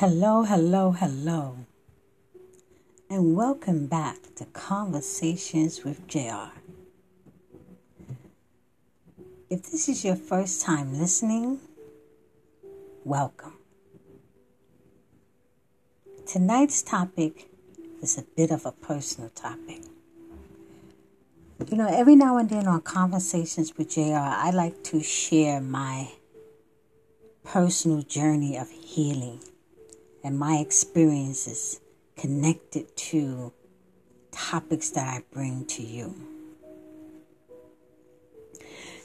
Hello, hello, hello, and welcome back to Conversations with JR. If this is your first time listening, welcome. Tonight's topic is a bit of a personal topic. You know, every now and then on Conversations with JR, I like to share my personal journey of healing and my experiences connected to topics that I bring to you.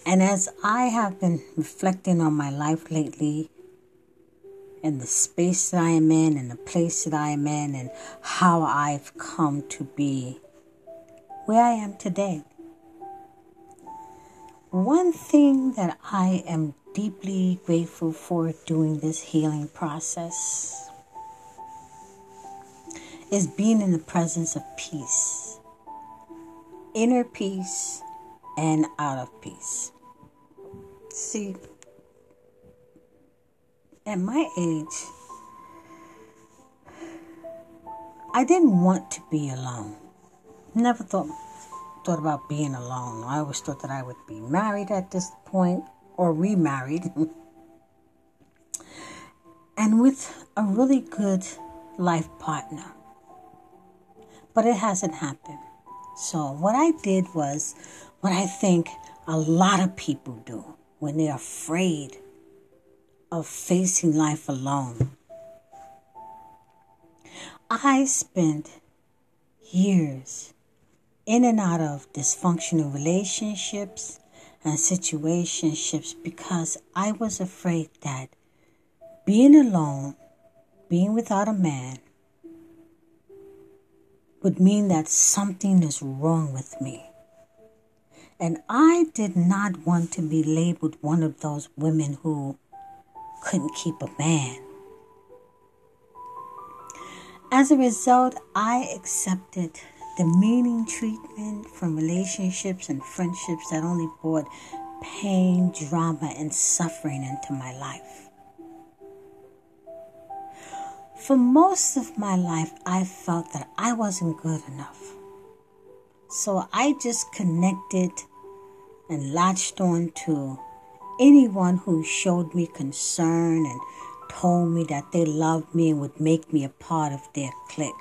And as I have been reflecting on my life lately, and the space that I am in, and the place that I am in, and how I've come to be where I am today. One thing that I am deeply grateful for doing this healing process is being in the presence of peace, inner peace, and out of peace. See, at my age, I didn't want to be alone. Never thought thought about being alone. I always thought that I would be married at this point or remarried. and with a really good life partner but it hasn't happened. So, what I did was what I think a lot of people do when they're afraid of facing life alone. I spent years in and out of dysfunctional relationships and situationships because I was afraid that being alone, being without a man, would mean that something is wrong with me. And I did not want to be labeled one of those women who couldn't keep a man. As a result, I accepted demeaning treatment from relationships and friendships that only brought pain, drama, and suffering into my life. For most of my life, I felt that I wasn't good enough. So I just connected and latched on to anyone who showed me concern and told me that they loved me and would make me a part of their clique.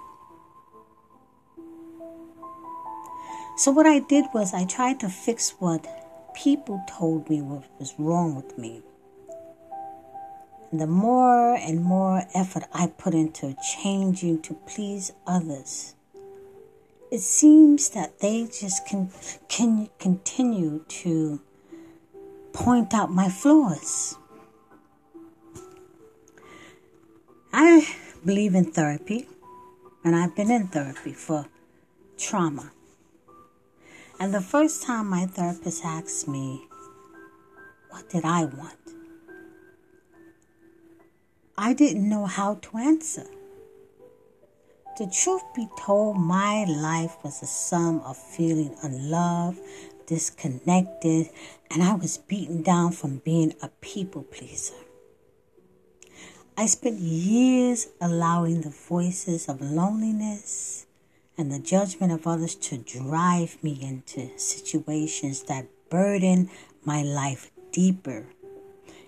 So, what I did was I tried to fix what people told me was wrong with me the more and more effort I put into changing to please others, it seems that they just can, can continue to point out my flaws. I believe in therapy, and I've been in therapy for trauma. And the first time my therapist asked me, What did I want? I didn't know how to answer. The truth be told, my life was a sum of feeling unloved, disconnected, and I was beaten down from being a people pleaser. I spent years allowing the voices of loneliness and the judgment of others to drive me into situations that burden my life deeper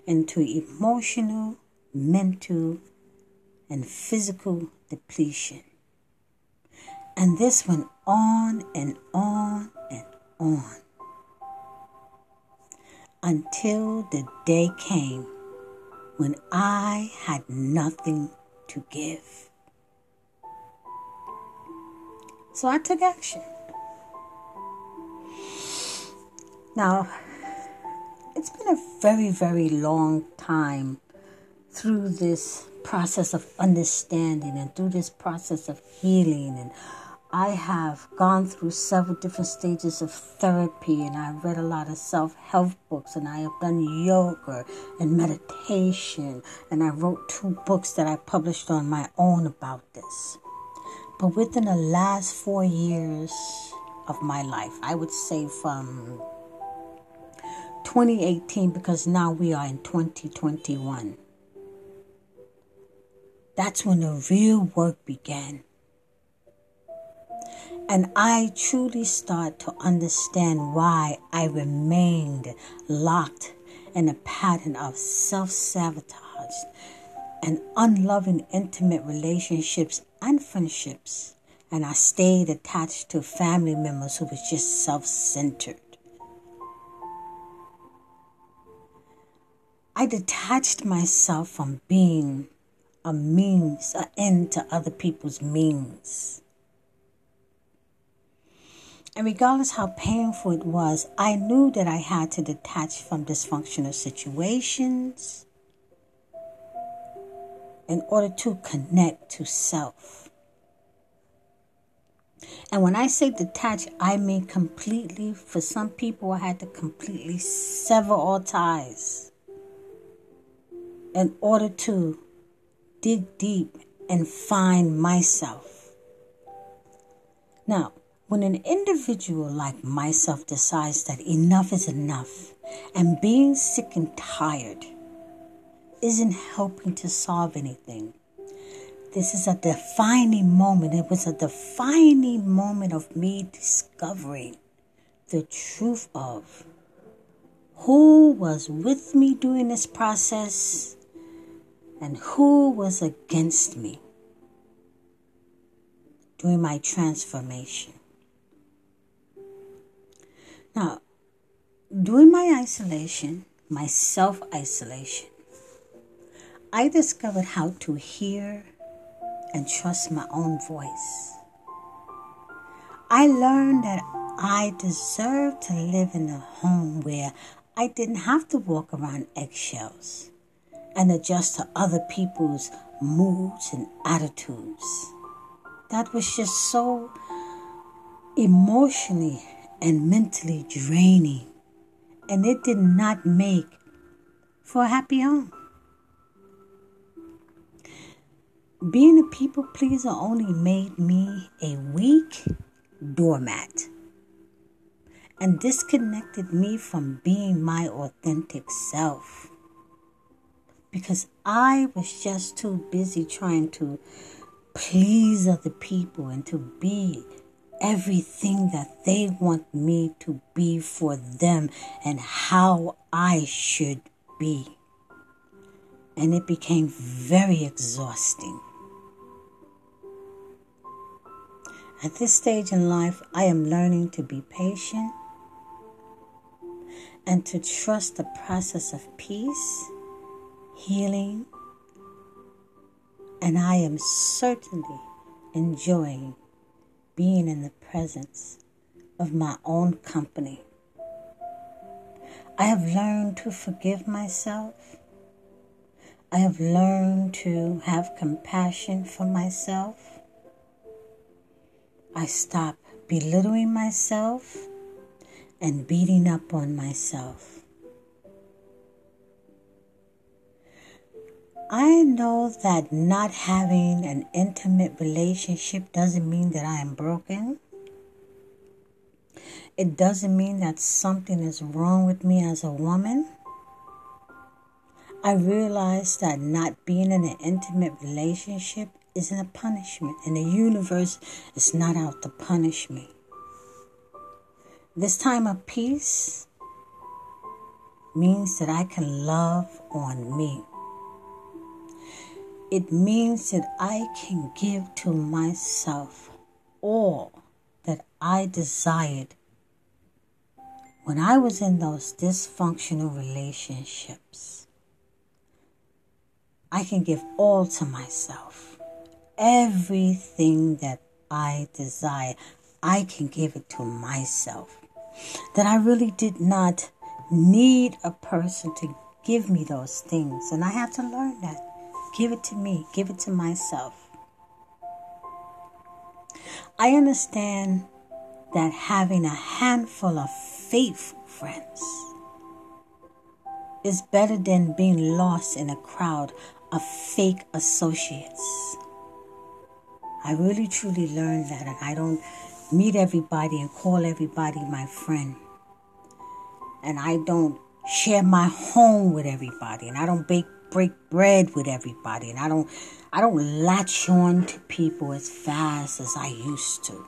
into emotional mental, and physical depletion. And this went on and on and on until the day came when I had nothing to give. So I took action. Now, it's been a very, very long time through this process of understanding and through this process of healing and I have gone through several different stages of therapy and I've read a lot of self help books and I have done yoga and meditation and I wrote two books that I published on my own about this. But within the last four years of my life, I would say from 2018, because now we are in 2021, That's when the real work began. And I truly start to understand why I remained locked in a pattern of self sabotage and unloving intimate relationships and friendships. And I stayed attached to family members who was just self centered. I detached myself from being a means, an end to other people's means. And regardless how painful it was, I knew that I had to detach from dysfunctional situations in order to connect to self. And when I say detach, I mean completely. For some people, I had to completely sever all ties in order to dig deep and find myself. Now, when an individual like myself decides that enough is enough and being sick and tired isn't helping to solve anything, this is a defining moment. It was a defining moment of me discovering the truth of who was with me during this process and who was against me during my transformation. Now, during my isolation, my self isolation, I discovered how to hear and trust my own voice. I learned that I deserved to live in a home where I didn't have to walk around eggshells and adjust to other people's moods and attitudes. That was just so emotionally and mentally draining, and it did not make for a happy home. Being a people pleaser only made me a weak doormat and disconnected me from being my authentic self because I was just too busy trying to please other people and to be everything that they want me to be for them and how I should be. And it became very exhausting. At this stage in life, I am learning to be patient and to trust the process of peace healing, and I am certainly enjoying being in the presence of my own company. I have learned to forgive myself. I have learned to have compassion for myself. I stop belittling myself and beating up on myself. I know that not having an intimate relationship doesn't mean that I am broken. It doesn't mean that something is wrong with me as a woman. I realize that not being in an intimate relationship isn't a punishment, and the universe is not out to punish me. This time of peace means that I can love on me. It means that I can give to myself all that I desired when I was in those dysfunctional relationships. I can give all to myself. Everything that I desire, I can give it to myself. That I really did not need a person to give me those things. And I have to learn that. Give it to me, give it to myself. I understand that having a handful of faithful friends is better than being lost in a crowd of fake associates. I really truly learned that, and I don't meet everybody and call everybody my friend. And I don't share my home with everybody, and I don't bake break bread with everybody and I don't I don't latch on to people as fast as I used to.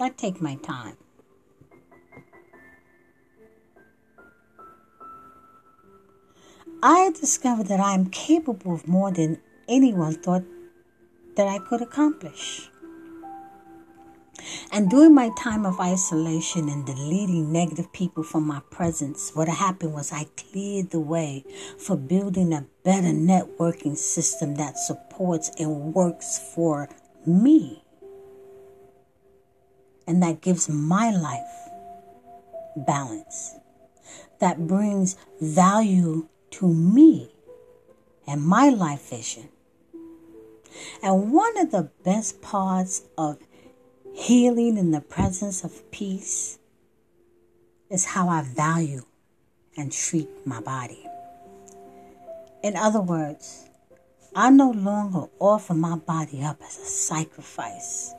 I take my time. I discovered that I am capable of more than anyone thought that I could accomplish. And during my time of isolation and deleting negative people from my presence, what happened was I cleared the way for building a better networking system that supports and works for me. And that gives my life balance, that brings value to me and my life vision. And one of the best parts of Healing in the presence of peace is how I value and treat my body. In other words, I no longer offer my body up as a sacrifice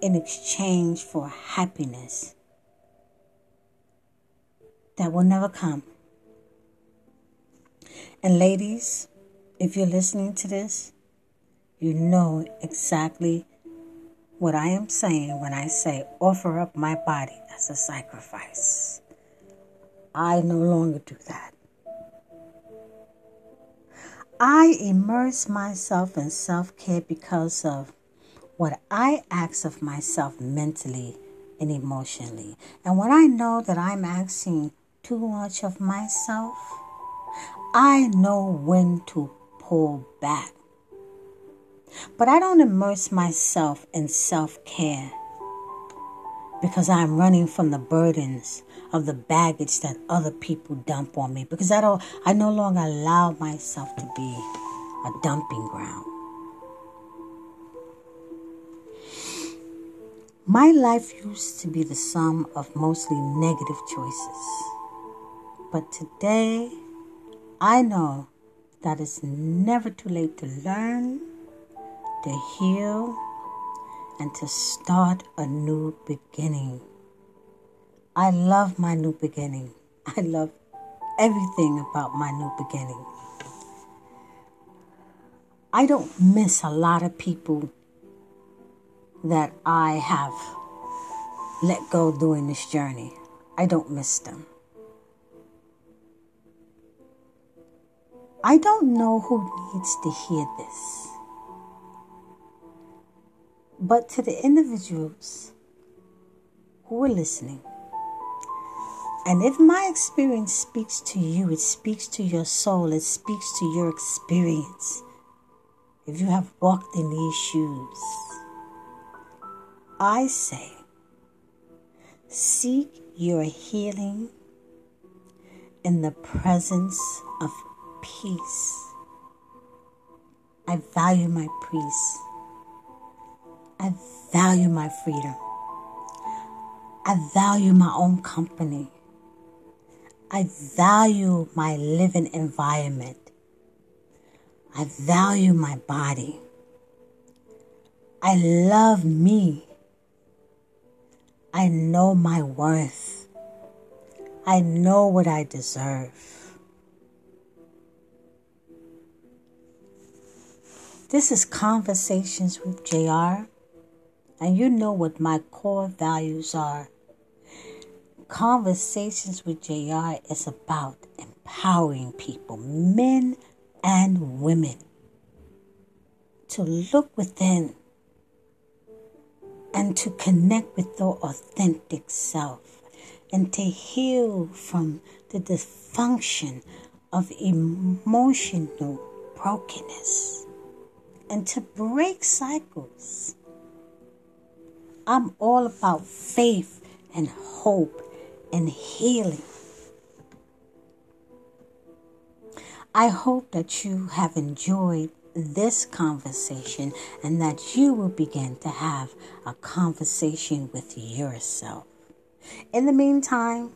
in exchange for happiness that will never come. And ladies, if you're listening to this, you know exactly what I am saying when I say offer up my body as a sacrifice. I no longer do that. I immerse myself in self care because of what I ask of myself mentally and emotionally. And when I know that I'm asking too much of myself, I know when to pull back. But I don't immerse myself in self care because I'm running from the burdens of the baggage that other people dump on me because I don't I no longer allow myself to be a dumping ground. My life used to be the sum of mostly negative choices. But today I know that it's never too late to learn to heal, and to start a new beginning. I love my new beginning. I love everything about my new beginning. I don't miss a lot of people that I have let go during this journey. I don't miss them. I don't know who needs to hear this. But to the individuals who are listening, and if my experience speaks to you, it speaks to your soul, it speaks to your experience. If you have walked in these shoes, I say, seek your healing in the presence of peace. I value my peace. I value my freedom. I value my own company. I value my living environment. I value my body. I love me. I know my worth. I know what I deserve. This is Conversations with JR and you know what my core values are. Conversations with JR is about empowering people, men and women, to look within and to connect with their authentic self and to heal from the dysfunction of emotional brokenness and to break cycles I'm all about faith and hope and healing. I hope that you have enjoyed this conversation and that you will begin to have a conversation with yourself. In the meantime,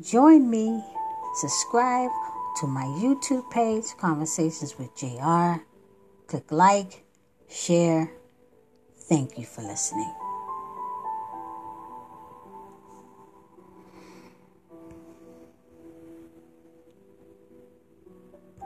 join me, subscribe to my YouTube page, Conversations with JR. Click like, share. Thank you for listening.